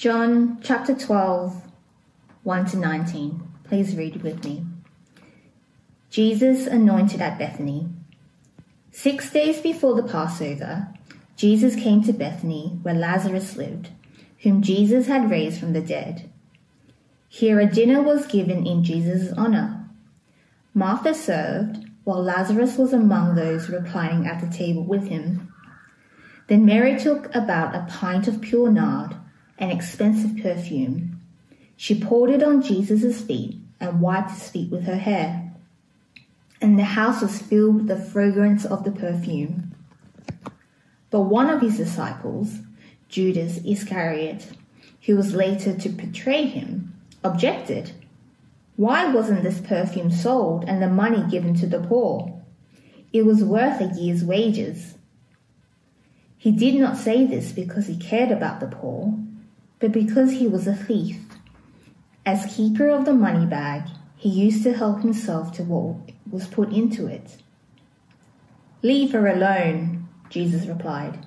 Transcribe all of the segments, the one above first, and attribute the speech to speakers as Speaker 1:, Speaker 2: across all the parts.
Speaker 1: John chapter 12, 1 to 19. Please read with me. Jesus anointed at Bethany. Six days before the Passover, Jesus came to Bethany where Lazarus lived, whom Jesus had raised from the dead. Here a dinner was given in Jesus' honor. Martha served, while Lazarus was among those reclining at the table with him. Then Mary took about a pint of pure nard, an expensive perfume. She poured it on Jesus' feet and wiped his feet with her hair. And the house was filled with the fragrance of the perfume. But one of his disciples, Judas Iscariot, who was later to betray him, objected. Why wasn't this perfume sold and the money given to the poor? It was worth a year's wages. He did not say this because he cared about the poor, but because he was a thief. As keeper of the money bag, he used to help himself to what was put into it. Leave her alone, Jesus replied.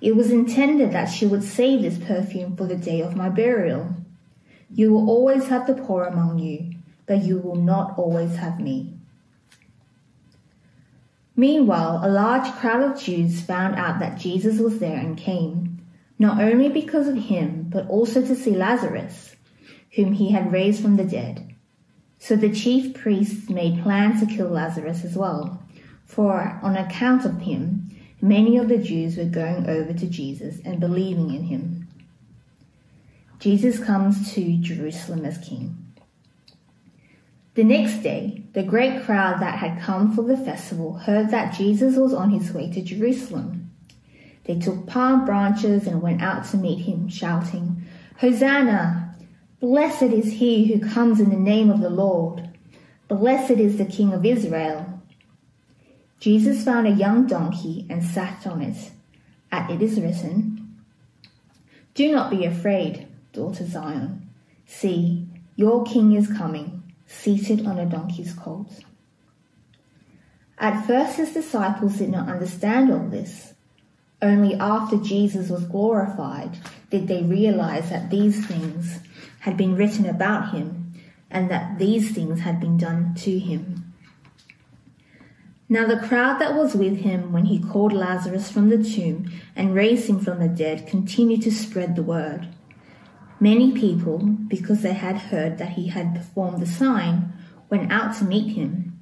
Speaker 1: It was intended that she would save this perfume for the day of my burial. You will always have the poor among you, but you will not always have me. Meanwhile, a large crowd of Jews found out that Jesus was there and came, not only because of him, but also to see Lazarus, whom he had raised from the dead. So the chief priests made plans to kill Lazarus as well, for on account of him, many of the Jews were going over to Jesus and believing in him. Jesus comes to Jerusalem as king. The next day, the great crowd that had come for the festival heard that Jesus was on his way to Jerusalem. They took palm branches and went out to meet him, shouting, Hosanna! Blessed is he who comes in the name of the Lord. Blessed is the King of Israel. Jesus found a young donkey and sat on it. At it is written, Do not be afraid daughter Zion. See, your king is coming, seated on a donkey's colt. At first, his disciples did not understand all this. Only after Jesus was glorified did they realize that these things had been written about him and that these things had been done to him. Now, the crowd that was with him when he called Lazarus from the tomb and raised him from the dead continued to spread the word. Many people, because they had heard that he had performed the sign, went out to meet him.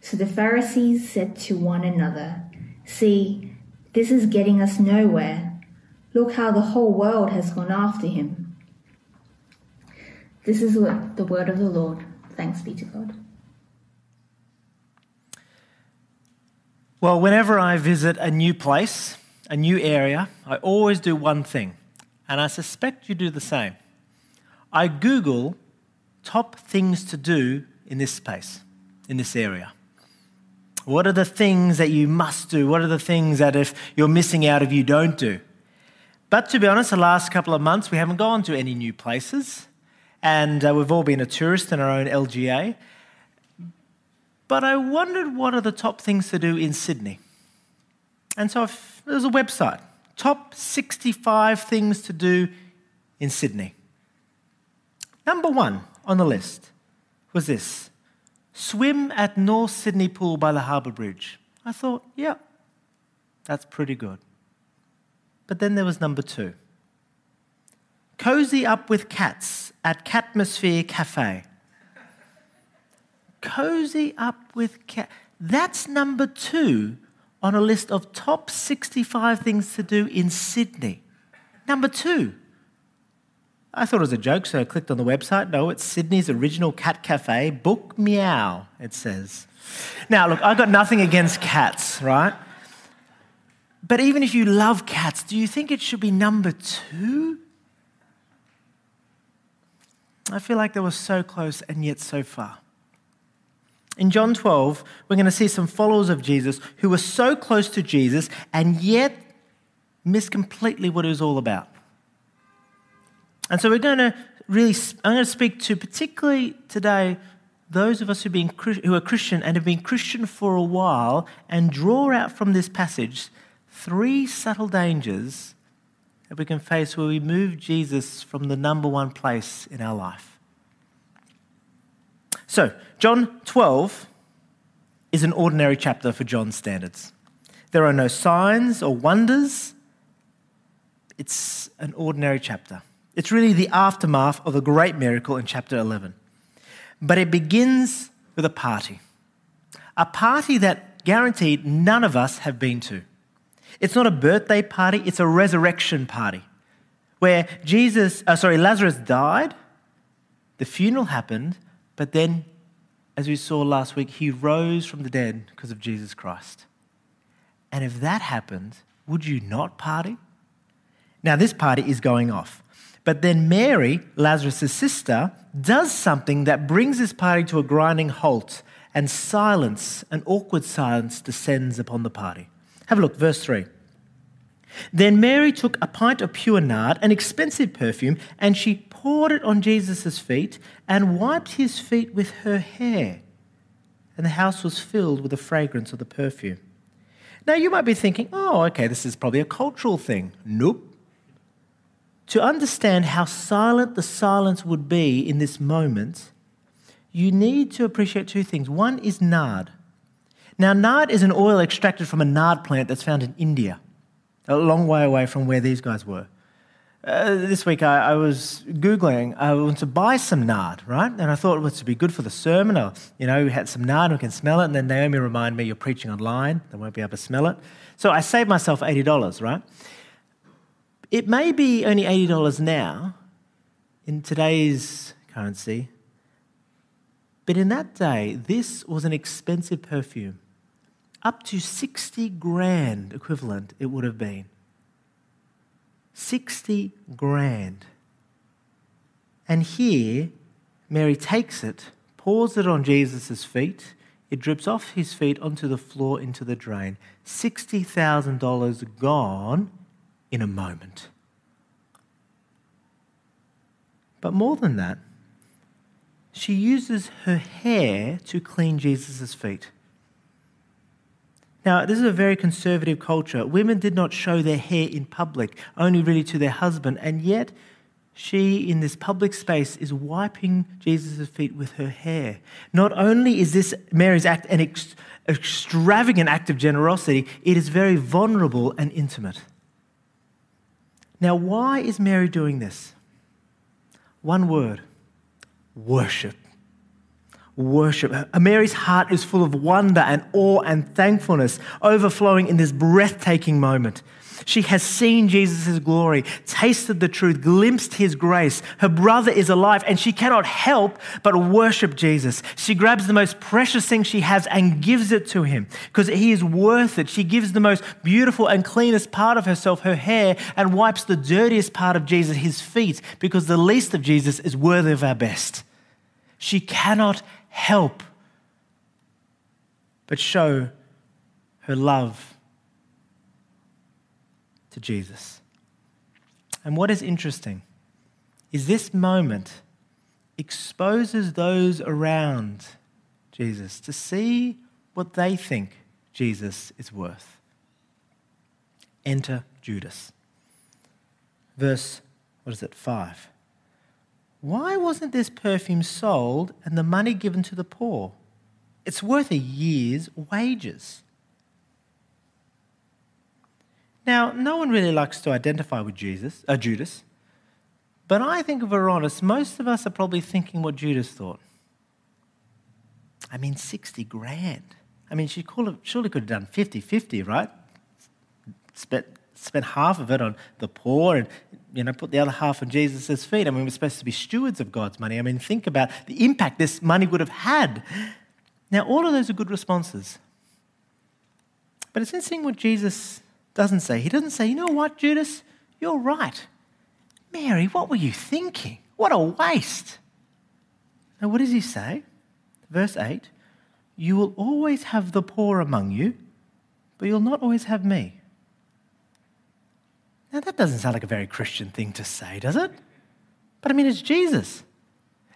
Speaker 1: So the Pharisees said to one another, See, this is getting us nowhere. Look how the whole world has gone after him. This is the word of the Lord. Thanks be to God.
Speaker 2: Well, whenever I visit a new place, a new area, I always do one thing and I suspect you do the same. I Google top things to do in this space, in this area. What are the things that you must do? What are the things that if you're missing out of you don't do? But to be honest, the last couple of months we haven't gone to any new places, and uh, we've all been a tourist in our own LGA. But I wondered what are the top things to do in Sydney. And so there's a website top 65 things to do in Sydney. Number one on the list was this swim at North Sydney Pool by the Harbour Bridge. I thought, yeah, that's pretty good. But then there was number two cozy up with cats at Catmosphere Cafe. Cozy up with cats. That's number two on a list of top 65 things to do in Sydney. Number two. I thought it was a joke, so I clicked on the website. No, it's Sydney's original cat cafe, Book Meow, it says. Now, look, I've got nothing against cats, right? But even if you love cats, do you think it should be number two? I feel like they were so close and yet so far. In John 12, we're going to see some followers of Jesus who were so close to Jesus and yet miss completely what it was all about. And so we're going to really, I'm going to speak to particularly today those of us who, been, who are Christian and have been Christian for a while and draw out from this passage three subtle dangers that we can face where we move Jesus from the number one place in our life. So, John 12 is an ordinary chapter for John's standards. There are no signs or wonders. It's an ordinary chapter. It's really the aftermath of the great miracle in chapter 11. But it begins with a party. A party that guaranteed none of us have been to. It's not a birthday party, it's a resurrection party where Jesus, uh, sorry, Lazarus died, the funeral happened, but then, as we saw last week, he rose from the dead because of Jesus Christ. And if that happened, would you not party? Now, this party is going off. But then Mary, Lazarus' sister, does something that brings this party to a grinding halt, and silence, an awkward silence, descends upon the party. Have a look, verse 3. Then Mary took a pint of pure nard, an expensive perfume, and she poured it on Jesus' feet and wiped his feet with her hair. And the house was filled with the fragrance of the perfume. Now, you might be thinking, oh, okay, this is probably a cultural thing. Nope. To understand how silent the silence would be in this moment, you need to appreciate two things. One is nard. Now, nard is an oil extracted from a nard plant that's found in India, a long way away from where these guys were. Uh, this week I, I, was Googling, I want to buy some nard, right? And I thought, well, this would be good for the sermon. Or, you know, we had some nard, we can smell it. And then Naomi reminded me, you're preaching online, they won't be able to smell it. So I saved myself $80, right? It may be only $80 now in today's currency, but in that day, this was an expensive perfume. Up to 60 grand equivalent, it would have been. 60 grand. And here, Mary takes it, pours it on Jesus' feet. It drips off his feet onto the floor into the drain. $60,000 gone in a moment. But more than that, she uses her hair to clean Jesus' feet. Now, this is a very conservative culture. Women did not show their hair in public, only really to their husband, and yet she, in this public space, is wiping Jesus' feet with her hair. Not only is this Mary's act an ex- extravagant act of generosity, it is very vulnerable and intimate. Now, why is Mary doing this? One word worship worship. Uh, Mary's heart is full of wonder and awe and thankfulness, overflowing in this breathtaking moment. She has seen Jesus' glory, tasted the truth, glimpsed his grace. Her brother is alive, and she cannot help but worship Jesus. She grabs the most precious thing she has and gives it to him because he is worth it. She gives the most beautiful and cleanest part of herself, her hair, and wipes the dirtiest part of Jesus, his feet, because the least of Jesus is worthy of our best. She cannot help but show her love to Jesus. And what is interesting is this moment exposes those around Jesus to see what they think Jesus is worth. Enter Judas. Verse, what is it, 5. Why wasn't this perfume sold and the money given to the poor? It's worth a year's wages. Now, no one really likes to identify with Jesus, uh, Judas, but I think if we're honest, most of us are probably thinking what Judas thought. I mean, 60 grand. I mean, she surely could have done 50 50, right? Spent, spent half of it on the poor and you know, put the other half on Jesus' feet. I mean, we're supposed to be stewards of God's money. I mean, think about the impact this money would have had. Now, all of those are good responses. But it's interesting what Jesus doesn't say. He doesn't say, you know what, Judas, you're right. Mary, what were you thinking? What a waste. Now, what does he say? Verse 8 You will always have the poor among you, but you'll not always have me. Now, that doesn't sound like a very Christian thing to say, does it? But I mean, it's Jesus.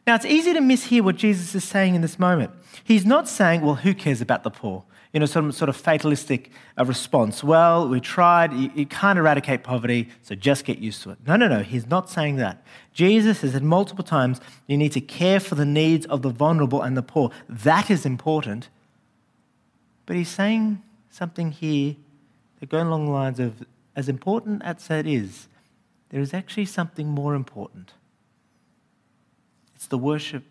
Speaker 2: Now, it's easy to mishear what Jesus is saying in this moment. He's not saying, well, who cares about the poor? You know, some sort of fatalistic uh, response. Well, we tried, you, you can't eradicate poverty, so just get used to it. No, no, no, he's not saying that. Jesus has said multiple times you need to care for the needs of the vulnerable and the poor. That is important. But he's saying something here that goes along the lines of as important as that is, there is actually something more important. It's the worship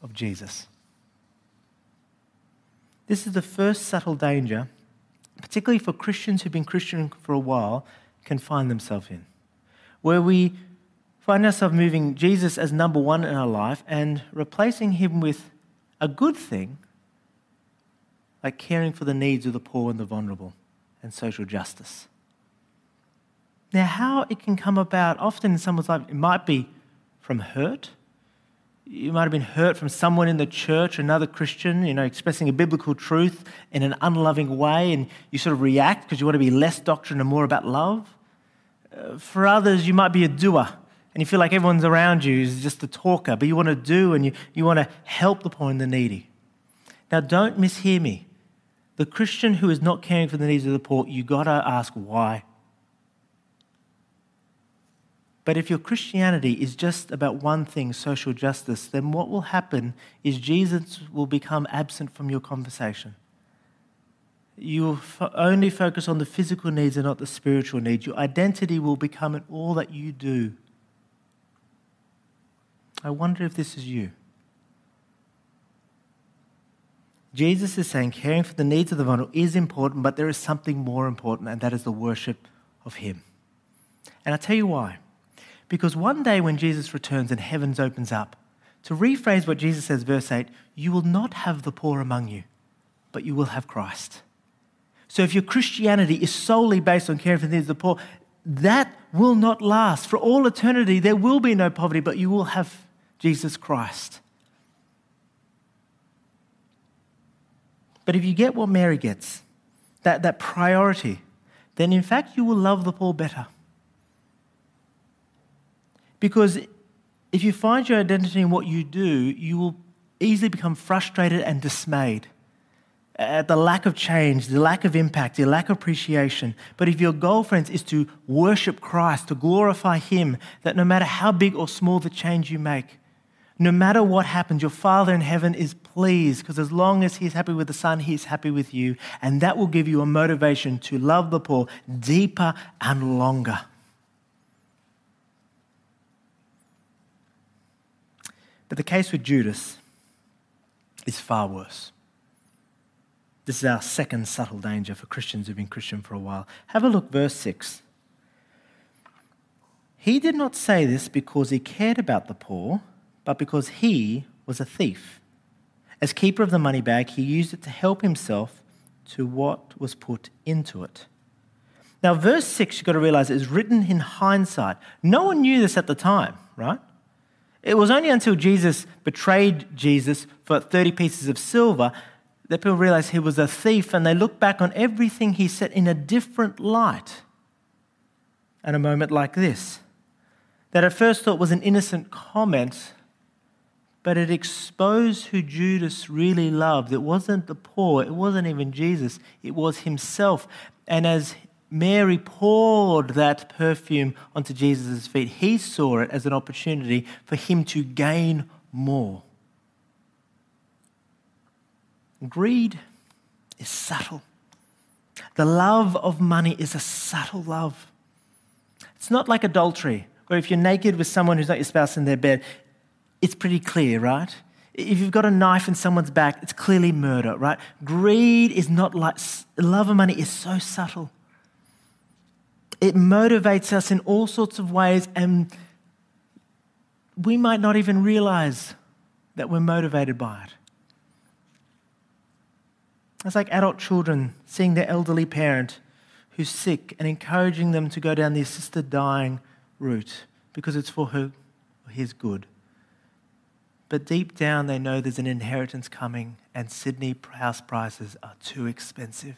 Speaker 2: of Jesus. This is the first subtle danger, particularly for Christians who've been Christian for a while, can find themselves in, where we find ourselves moving Jesus as number one in our life and replacing him with a good thing, like caring for the needs of the poor and the vulnerable and social justice. Now, how it can come about, often in someone's life, it might be from hurt, you might have been hurt from someone in the church, another Christian, you know, expressing a biblical truth in an unloving way, and you sort of react because you want to be less doctrine and more about love. Uh, for others, you might be a doer, and you feel like everyone's around you is just a talker, but you want to do and you, you want to help the poor and the needy. Now, don't mishear me. The Christian who is not caring for the needs of the poor, you got to ask why. But if your Christianity is just about one thing, social justice, then what will happen is Jesus will become absent from your conversation. You will f- only focus on the physical needs and not the spiritual needs. Your identity will become in all that you do. I wonder if this is you. Jesus is saying caring for the needs of the vulnerable is important, but there is something more important, and that is the worship of Him. And I'll tell you why. Because one day when Jesus returns and heavens opens up, to rephrase what Jesus says, verse 8, you will not have the poor among you, but you will have Christ. So if your Christianity is solely based on caring for the needs of the poor, that will not last. For all eternity, there will be no poverty, but you will have Jesus Christ. But if you get what Mary gets, that, that priority, then in fact you will love the poor better. Because if you find your identity in what you do, you will easily become frustrated and dismayed at the lack of change, the lack of impact, the lack of appreciation. But if your goal, friends, is to worship Christ, to glorify Him, that no matter how big or small the change you make, no matter what happens, your Father in heaven is pleased because as long as He's happy with the Son, He's happy with you. And that will give you a motivation to love the poor deeper and longer. But the case with Judas is far worse. This is our second subtle danger for Christians who've been Christian for a while. Have a look, verse 6. He did not say this because he cared about the poor, but because he was a thief. As keeper of the money bag, he used it to help himself to what was put into it. Now, verse 6, you've got to realize, is written in hindsight. No one knew this at the time, right? It was only until Jesus betrayed Jesus for 30 pieces of silver that people realized he was a thief and they looked back on everything he said in a different light at a moment like this. That at first thought was an innocent comment, but it exposed who Judas really loved. It wasn't the poor, it wasn't even Jesus, it was himself. And as Mary poured that perfume onto Jesus' feet, he saw it as an opportunity for him to gain more. Greed is subtle. The love of money is a subtle love. It's not like adultery, where if you're naked with someone who's not your spouse in their bed, it's pretty clear, right? If you've got a knife in someone's back, it's clearly murder, right? Greed is not like, love of money is so subtle it motivates us in all sorts of ways, and we might not even realize that we're motivated by it. It's like adult children seeing their elderly parent who's sick and encouraging them to go down the assisted dying route because it's for her his good. But deep down, they know there's an inheritance coming, and Sydney house prices are too expensive.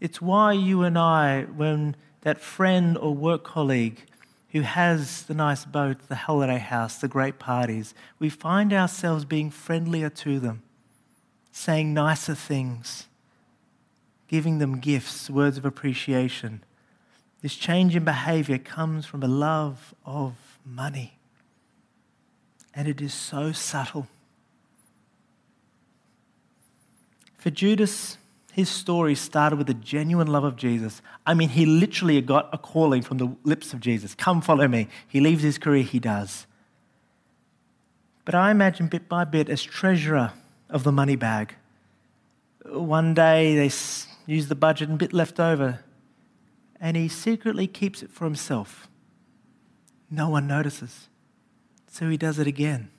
Speaker 2: It's why you and I, when that friend or work colleague who has the nice boat, the holiday house, the great parties, we find ourselves being friendlier to them saying nicer things, giving them gifts, words of appreciation. This change in behavior comes from a love of money. And it is so subtle. For Judas, his story started with a genuine love of Jesus. I mean, he literally got a calling from the lips of Jesus Come, follow me. He leaves his career, he does. But I imagine bit by bit, as treasurer of the money bag, one day they use the budget and bit left over, and he secretly keeps it for himself. No one notices. So he does it again.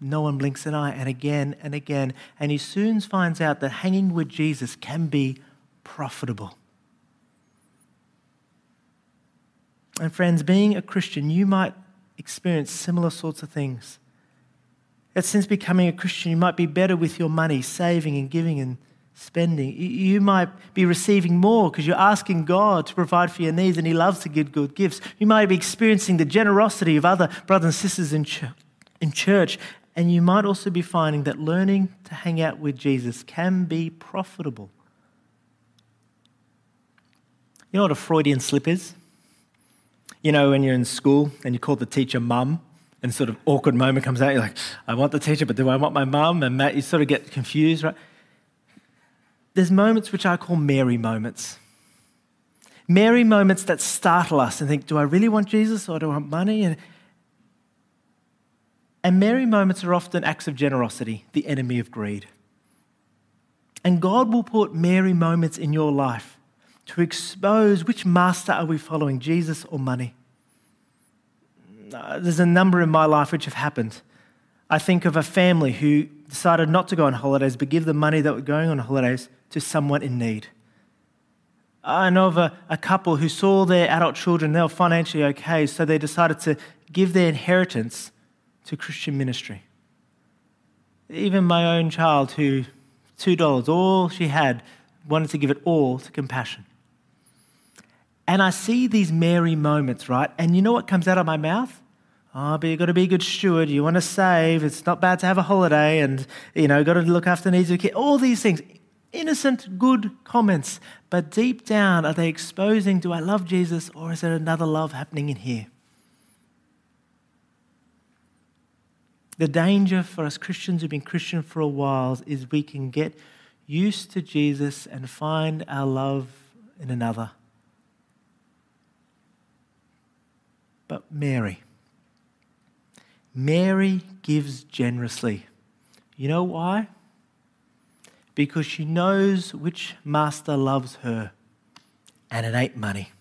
Speaker 2: No one blinks an eye, and again and again. And he soon finds out that hanging with Jesus can be profitable. And, friends, being a Christian, you might experience similar sorts of things. That since becoming a Christian, you might be better with your money, saving and giving and spending. You might be receiving more because you're asking God to provide for your needs and He loves to give good gifts. You might be experiencing the generosity of other brothers and sisters in church and you might also be finding that learning to hang out with Jesus can be profitable. You know what a Freudian slip is? You know, when you're in school and you call the teacher mum, and sort of awkward moment comes out, you're like, I want the teacher, but do I want my mum? And Matt, you sort of get confused, right? There's moments which I call Mary moments. Mary moments that startle us and think, do I really want Jesus or do I want money? And and Mary moments are often acts of generosity, the enemy of greed. And God will put Mary moments in your life to expose which master are we following, Jesus or money. Uh, there's a number in my life which have happened. I think of a family who decided not to go on holidays but give the money that were going on holidays to someone in need. I know of a, a couple who saw their adult children, they were financially okay, so they decided to give their inheritance to Christian ministry. Even my own child, who $2, all she had, wanted to give it all to compassion. And I see these Mary moments, right? And you know what comes out of my mouth? Oh, but you've got to be a good steward. You want to save. It's not bad to have a holiday and, you know, got to look after the needs of the kid. All these things. Innocent, good comments. But deep down, are they exposing, do I love Jesus or is there another love happening in here? The danger for us Christians who've been Christian for a while is we can get used to Jesus and find our love in another. But Mary, Mary gives generously. You know why? Because she knows which master loves her, and it ain't money.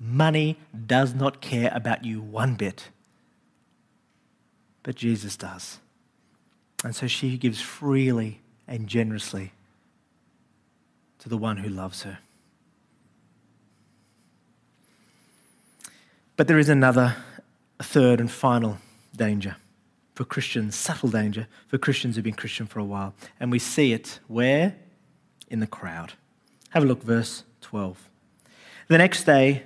Speaker 2: Money does not care about you one bit but Jesus does. And so she gives freely and generously to the one who loves her. But there is another, third and final danger for Christians, subtle danger for Christians who've been Christian for a while. And we see it where? In the crowd. Have a look, verse 12. The next day,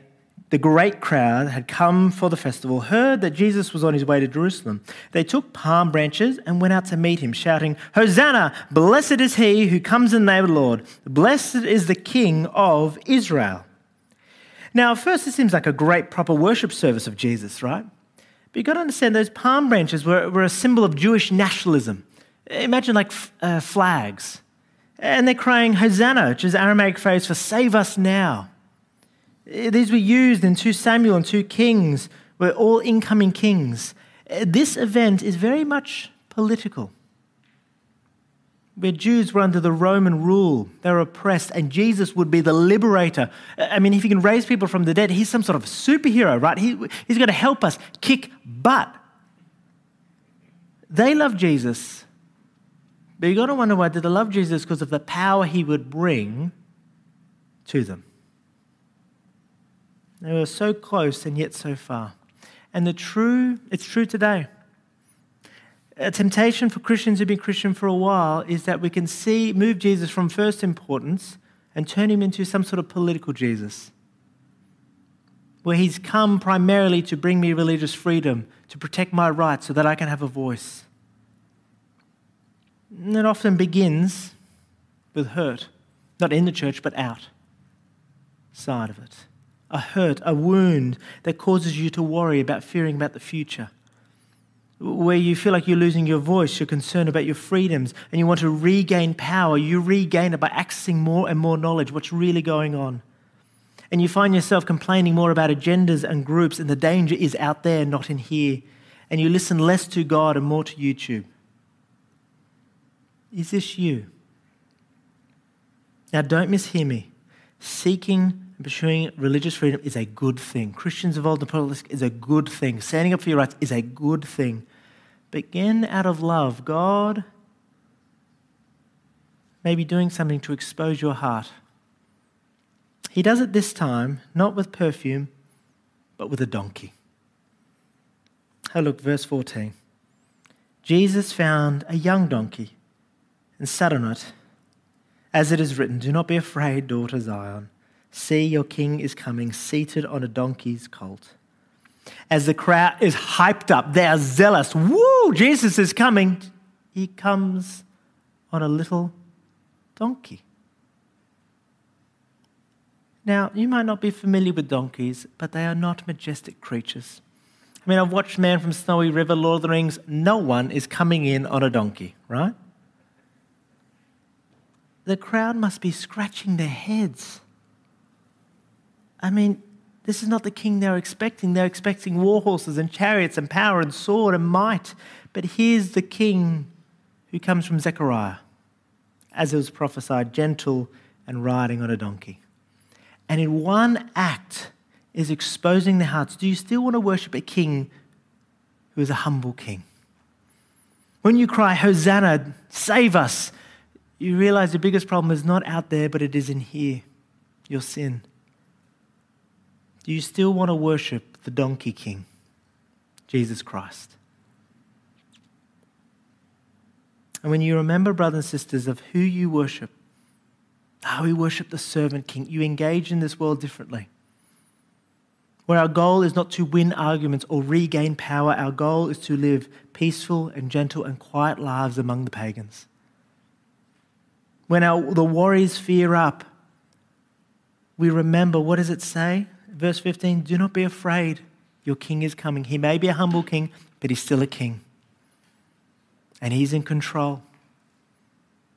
Speaker 2: the great crowd had come for the festival heard that Jesus was on his way to Jerusalem. They took palm branches and went out to meet him, shouting, Hosanna! Blessed is he who comes in the name of the Lord. Blessed is the King of Israel. Now, at first, it seems like a great, proper worship service of Jesus, right? But you've got to understand those palm branches were, were a symbol of Jewish nationalism. Imagine like uh, flags. And they're crying Hosanna, which is Aramaic phrase for save us now. Eh, these were used in 2 Samuel and 2 Kings, were all incoming kings. Eh, this event is very much political. Where Jews were under the Roman rule, they were oppressed, and Jesus would be the liberator. Eh, I mean, if he can raise people from the dead, he's some sort of superhero, right? He, he's going to help us kick butt. They love Jesus, but you've got to wonder why did they love Jesus? Because of the power he would bring to them. They were so close and yet so far. And the true, it's true today. A temptation for Christians who've been Christian for a while is that we can see, move Jesus from first importance and turn him into some sort of political Jesus, where he's come primarily to bring me religious freedom, to protect my rights so that I can have a voice. And it often begins with hurt, not in the church, but out side of it. A hurt, a wound that causes you to worry about fearing about the future. Where you feel like you're losing your voice, you're concerned about your freedoms, and you want to regain power. You regain it by accessing more and more knowledge, what's really going on. And you find yourself complaining more about agendas and groups, and the danger is out there, not in here. And you listen less to God and more to YouTube. Is this you? Now, don't mishear me. Seeking and pursuing religious freedom is a good thing. Christians involved in politics is a good thing. Standing up for your rights is a good thing. Begin out of love. God may be doing something to expose your heart. He does it this time, not with perfume, but with a donkey. Oh, look, verse 14. Jesus found a young donkey and sat on it. As it is written, Do not be afraid, daughter Zion. See, your king is coming, seated on a donkey's colt. As the crowd is hyped up, they are zealous. Woo, Jesus is coming. He comes on a little donkey. Now, you might not be familiar with donkeys, but they are not majestic creatures. I mean, I've watched Man from Snowy River, Lord of the Rings. No one is coming in on a donkey, right? the crowd must be scratching their heads. I mean, this is not the king they're expecting. They're expecting war horses and chariots and power and sword and might. But here's the king who comes from Zechariah, as it was prophesied, gentle and riding on a donkey. And in one act is exposing their hearts. Do you still want to worship a king who is a humble king? When you cry, Hosanna, save us, you realize the biggest problem is not out there, but it is in here your sin. Do you still want to worship the donkey king, Jesus Christ? And when you remember, brothers and sisters, of who you worship, how we worship the servant king, you engage in this world differently. Where our goal is not to win arguments or regain power, our goal is to live peaceful and gentle and quiet lives among the pagans when our, the worries fear up, we remember what does it say? Verse 15 Do not be afraid. Your king is coming. He may be a humble king, but he's still a king. And he's in control.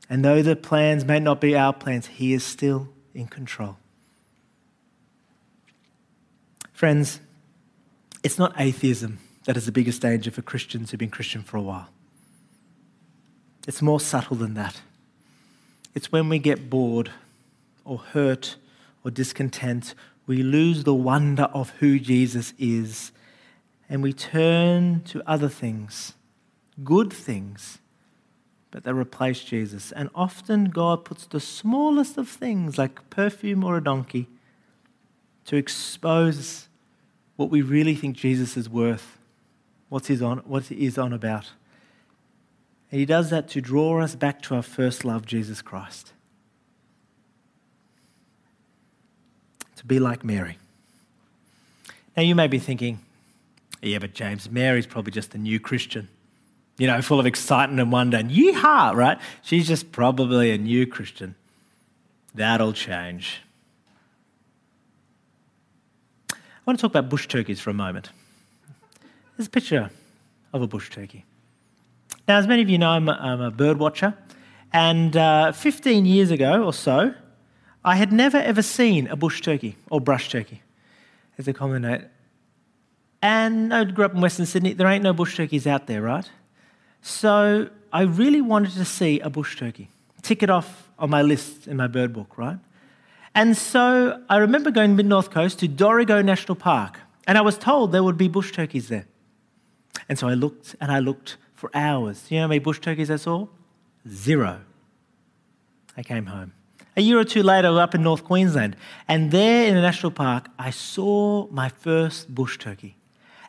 Speaker 2: And though the plans may not be our plans, he is still in control. Friends, it's not atheism that is the biggest danger for Christians who've been Christian for a while. It's more subtle than that. It's when we get bored or hurt or discontent, we lose the wonder of who Jesus is and we turn to other things, good things, but they replace Jesus. And often God puts the smallest of things, like perfume or a donkey, to expose what we really think Jesus is worth, what's he on, what he is on about. And he does that to draw us back to our first love, Jesus Christ. To be like Mary. Now, you may be thinking, yeah, but James, Mary's probably just a new Christian, you know, full of excitement and wonder and yeehaw, right? She's just probably a new Christian. That'll change. I want to talk about bush turkeys for a moment. There's a picture of a bush turkey. Now, as many of you know, I'm a, I'm a bird watcher, and uh, 15 years ago or so, I had never ever seen a bush turkey or brush turkey, as they commonly know And I grew up in Western Sydney. There ain't no bush turkeys out there, right? So I really wanted to see a bush turkey. Tick it off on my list in my bird book, right? And so I remember going mid North Coast to Dorrigo National Park, and I was told there would be bush turkeys there. And so I looked and I looked for hours. You know how many bush turkeys I saw? Zero. I came home. A year or two later, up in North Queensland, and there in the national park, I saw my first bush turkey.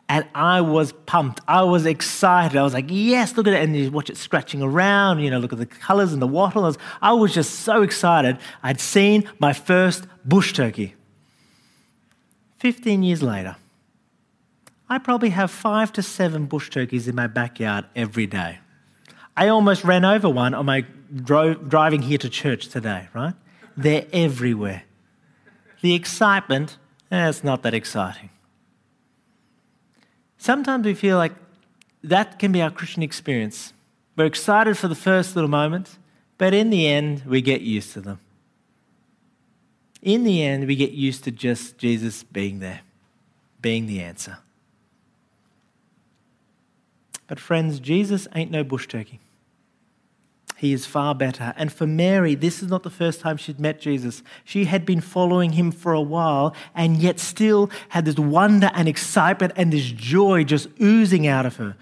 Speaker 2: And I was pumped. I was excited. I was like, yes, look at it. And you watch it scratching around, you know, look at the colors and the wattles. I was just so excited. I'd seen my first bush turkey. 15 years later, I probably have five to seven bush turkeys in my backyard every day. I almost ran over one on my driving here to church today, right? They're everywhere. The excitement, eh, it's not that exciting. Sometimes we feel like that can be our Christian experience. We're excited for the first little moment, but in the end, we get used to them. In the end, we get used to just Jesus being there, being the answer. But, friends, Jesus ain't no bush turkey. He is far better. And for Mary, this is not the first time she'd met Jesus. She had been following him for a while and yet still had this wonder and excitement and this joy just oozing out of her.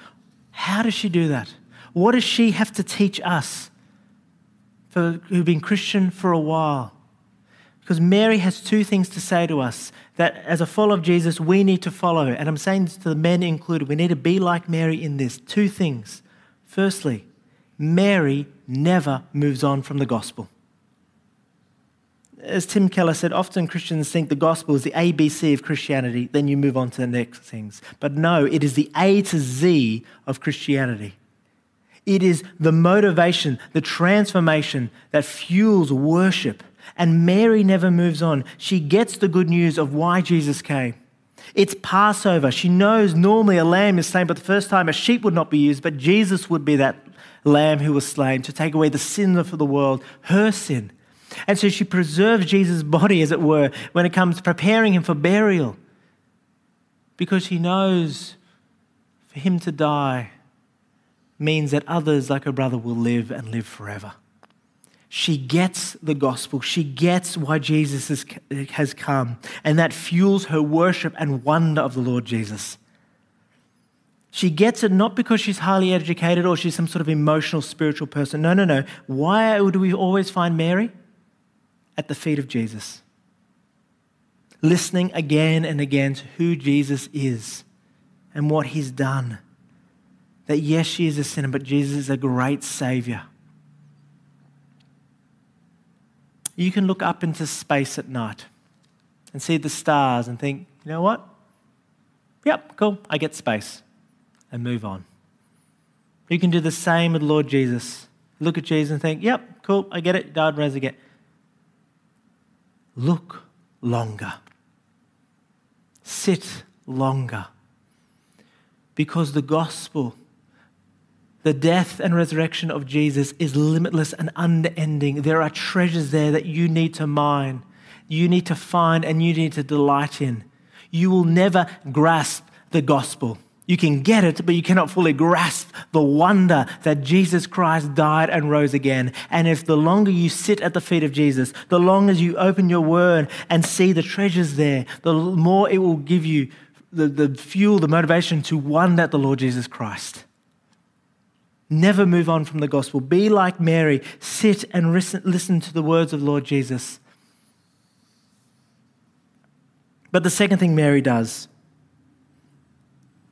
Speaker 2: How does she do that? What does she have to teach us for, who've been Christian for a while? Because Mary has two things to say to us that as a follower of Jesus, we need to follow. And I'm saying this to the men included. We need to be like Mary in this. Two things. Firstly, Mary never moves on from the gospel. As Tim Keller said, often Christians think the gospel is the ABC of Christianity, then you move on to the next things. But no, it is the A to Z of Christianity. It is the motivation, the transformation that fuels worship. And Mary never moves on. She gets the good news of why Jesus came. It's Passover. She knows normally a lamb is slain, but the first time a sheep would not be used, but Jesus would be that lamb who was slain to take away the sin of the world, her sin. And so she preserves Jesus' body, as it were, when it comes to preparing him for burial. Because she knows for him to die means that others, like her brother, will live and live forever. She gets the gospel. She gets why Jesus has come. And that fuels her worship and wonder of the Lord Jesus. She gets it not because she's highly educated or she's some sort of emotional, spiritual person. No, no, no. Why do we always find Mary? At the feet of Jesus. Listening again and again to who Jesus is and what he's done. That yes, she is a sinner, but Jesus is a great Savior. You can look up into space at night and see the stars and think, you know what? Yep, cool, I get space and move on. You can do the same with Lord Jesus. Look at Jesus and think, yep, cool, I get it, died, rose again. Look longer. Sit longer. Because the gospel, the death and resurrection of Jesus is limitless and unending. There are treasures there that you need to mine, you need to find, and you need to delight in. You will never grasp the gospel you can get it, but you cannot fully grasp the wonder that Jesus Christ died and rose again. And if the longer you sit at the feet of Jesus, the longer you open your word and see the treasures there, the more it will give you the, the fuel, the motivation to wonder at the Lord Jesus Christ. Never move on from the gospel. Be like Mary. Sit and listen, listen to the words of Lord Jesus. But the second thing Mary does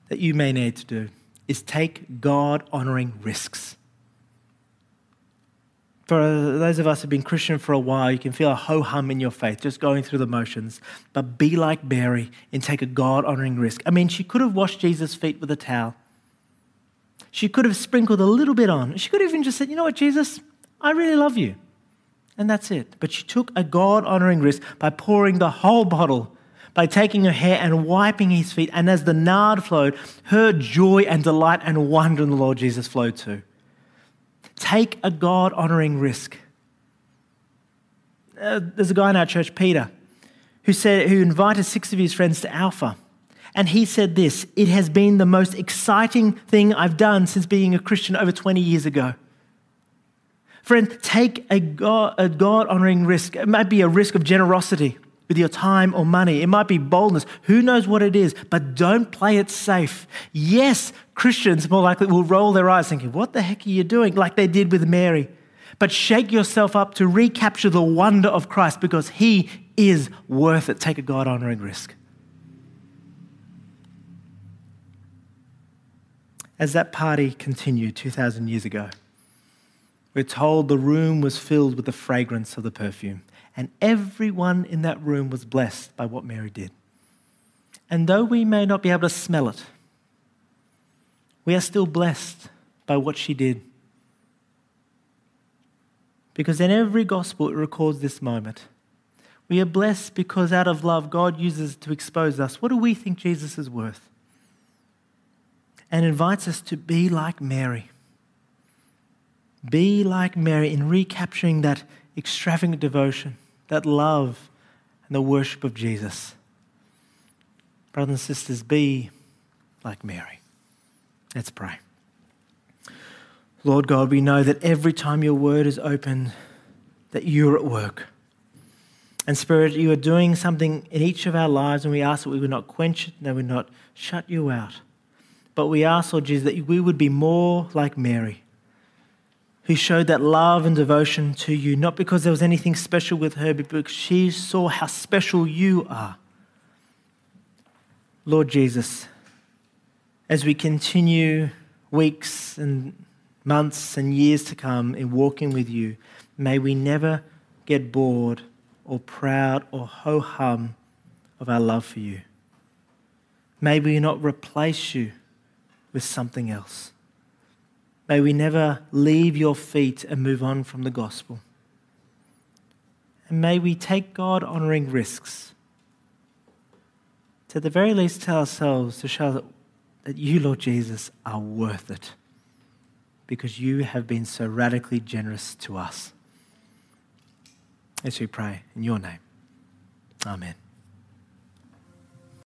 Speaker 2: that you may need to do is take God honoring risks. For those of us who've been Christian for a while, you can feel a ho hum in your faith, just going through the motions. But be like Mary and take a God honoring risk. I mean, she could have washed Jesus' feet with a towel. She could have sprinkled a little bit on. She could have even just said, You know what, Jesus, I really love you. And that's it. But she took a God honoring risk by pouring the whole bottle by taking her hair and wiping his feet. And as the nard flowed, her joy and delight and wonder in the Lord Jesus flowed too. Take a God honoring risk. Uh, there's a guy in our church, Peter, who said who invited six of his friends to Alpha. And he said this It has been the most exciting thing I've done since being a Christian over 20 years ago. Friend, take a God, honoring risk. It might be a risk of generosity with your time or money. It might be boldness. Who knows what it is? But don't play it safe. Yes, Christians more likely will roll their eyes thinking, What the heck are you doing? like they did with Mary. But shake yourself up to recapture the wonder of Christ because he is worth it. Take a God honoring risk. As that party continued 2,000 years ago, we're told the room was filled with the fragrance of the perfume and everyone in that room was blessed by what Mary did. And though we may not be able to smell it, we are still blessed by what she did. because in every gospel it records this moment. We are blessed because out of love, God uses to expose us. What do we think Jesus is worth? And invites us to be like Mary. Be like Mary in recapturing that extravagant devotion, that love, and the worship of Jesus. Brothers and sisters, be like Mary. Let's pray. Lord God, we know that every time your word is opened, that you're at work. And Spirit, you are doing something in each of our lives, and we ask that we would not quench it, that we would not shut you out. But we ask, Lord Jesus, that we would be more like Mary, who showed that love and devotion to you, not because there was anything special with her, but because she saw how special you are. Lord Jesus, as we continue weeks and months and years to come in walking with you, may we never get bored or proud or ho hum of our love for you. May we not replace you with something else. May we never leave your feet and move on from the gospel. And may we take God honoring risks to at the very least tell ourselves to show that, that you, Lord Jesus, are worth it because you have been so radically generous to us. As we pray in your name. Amen.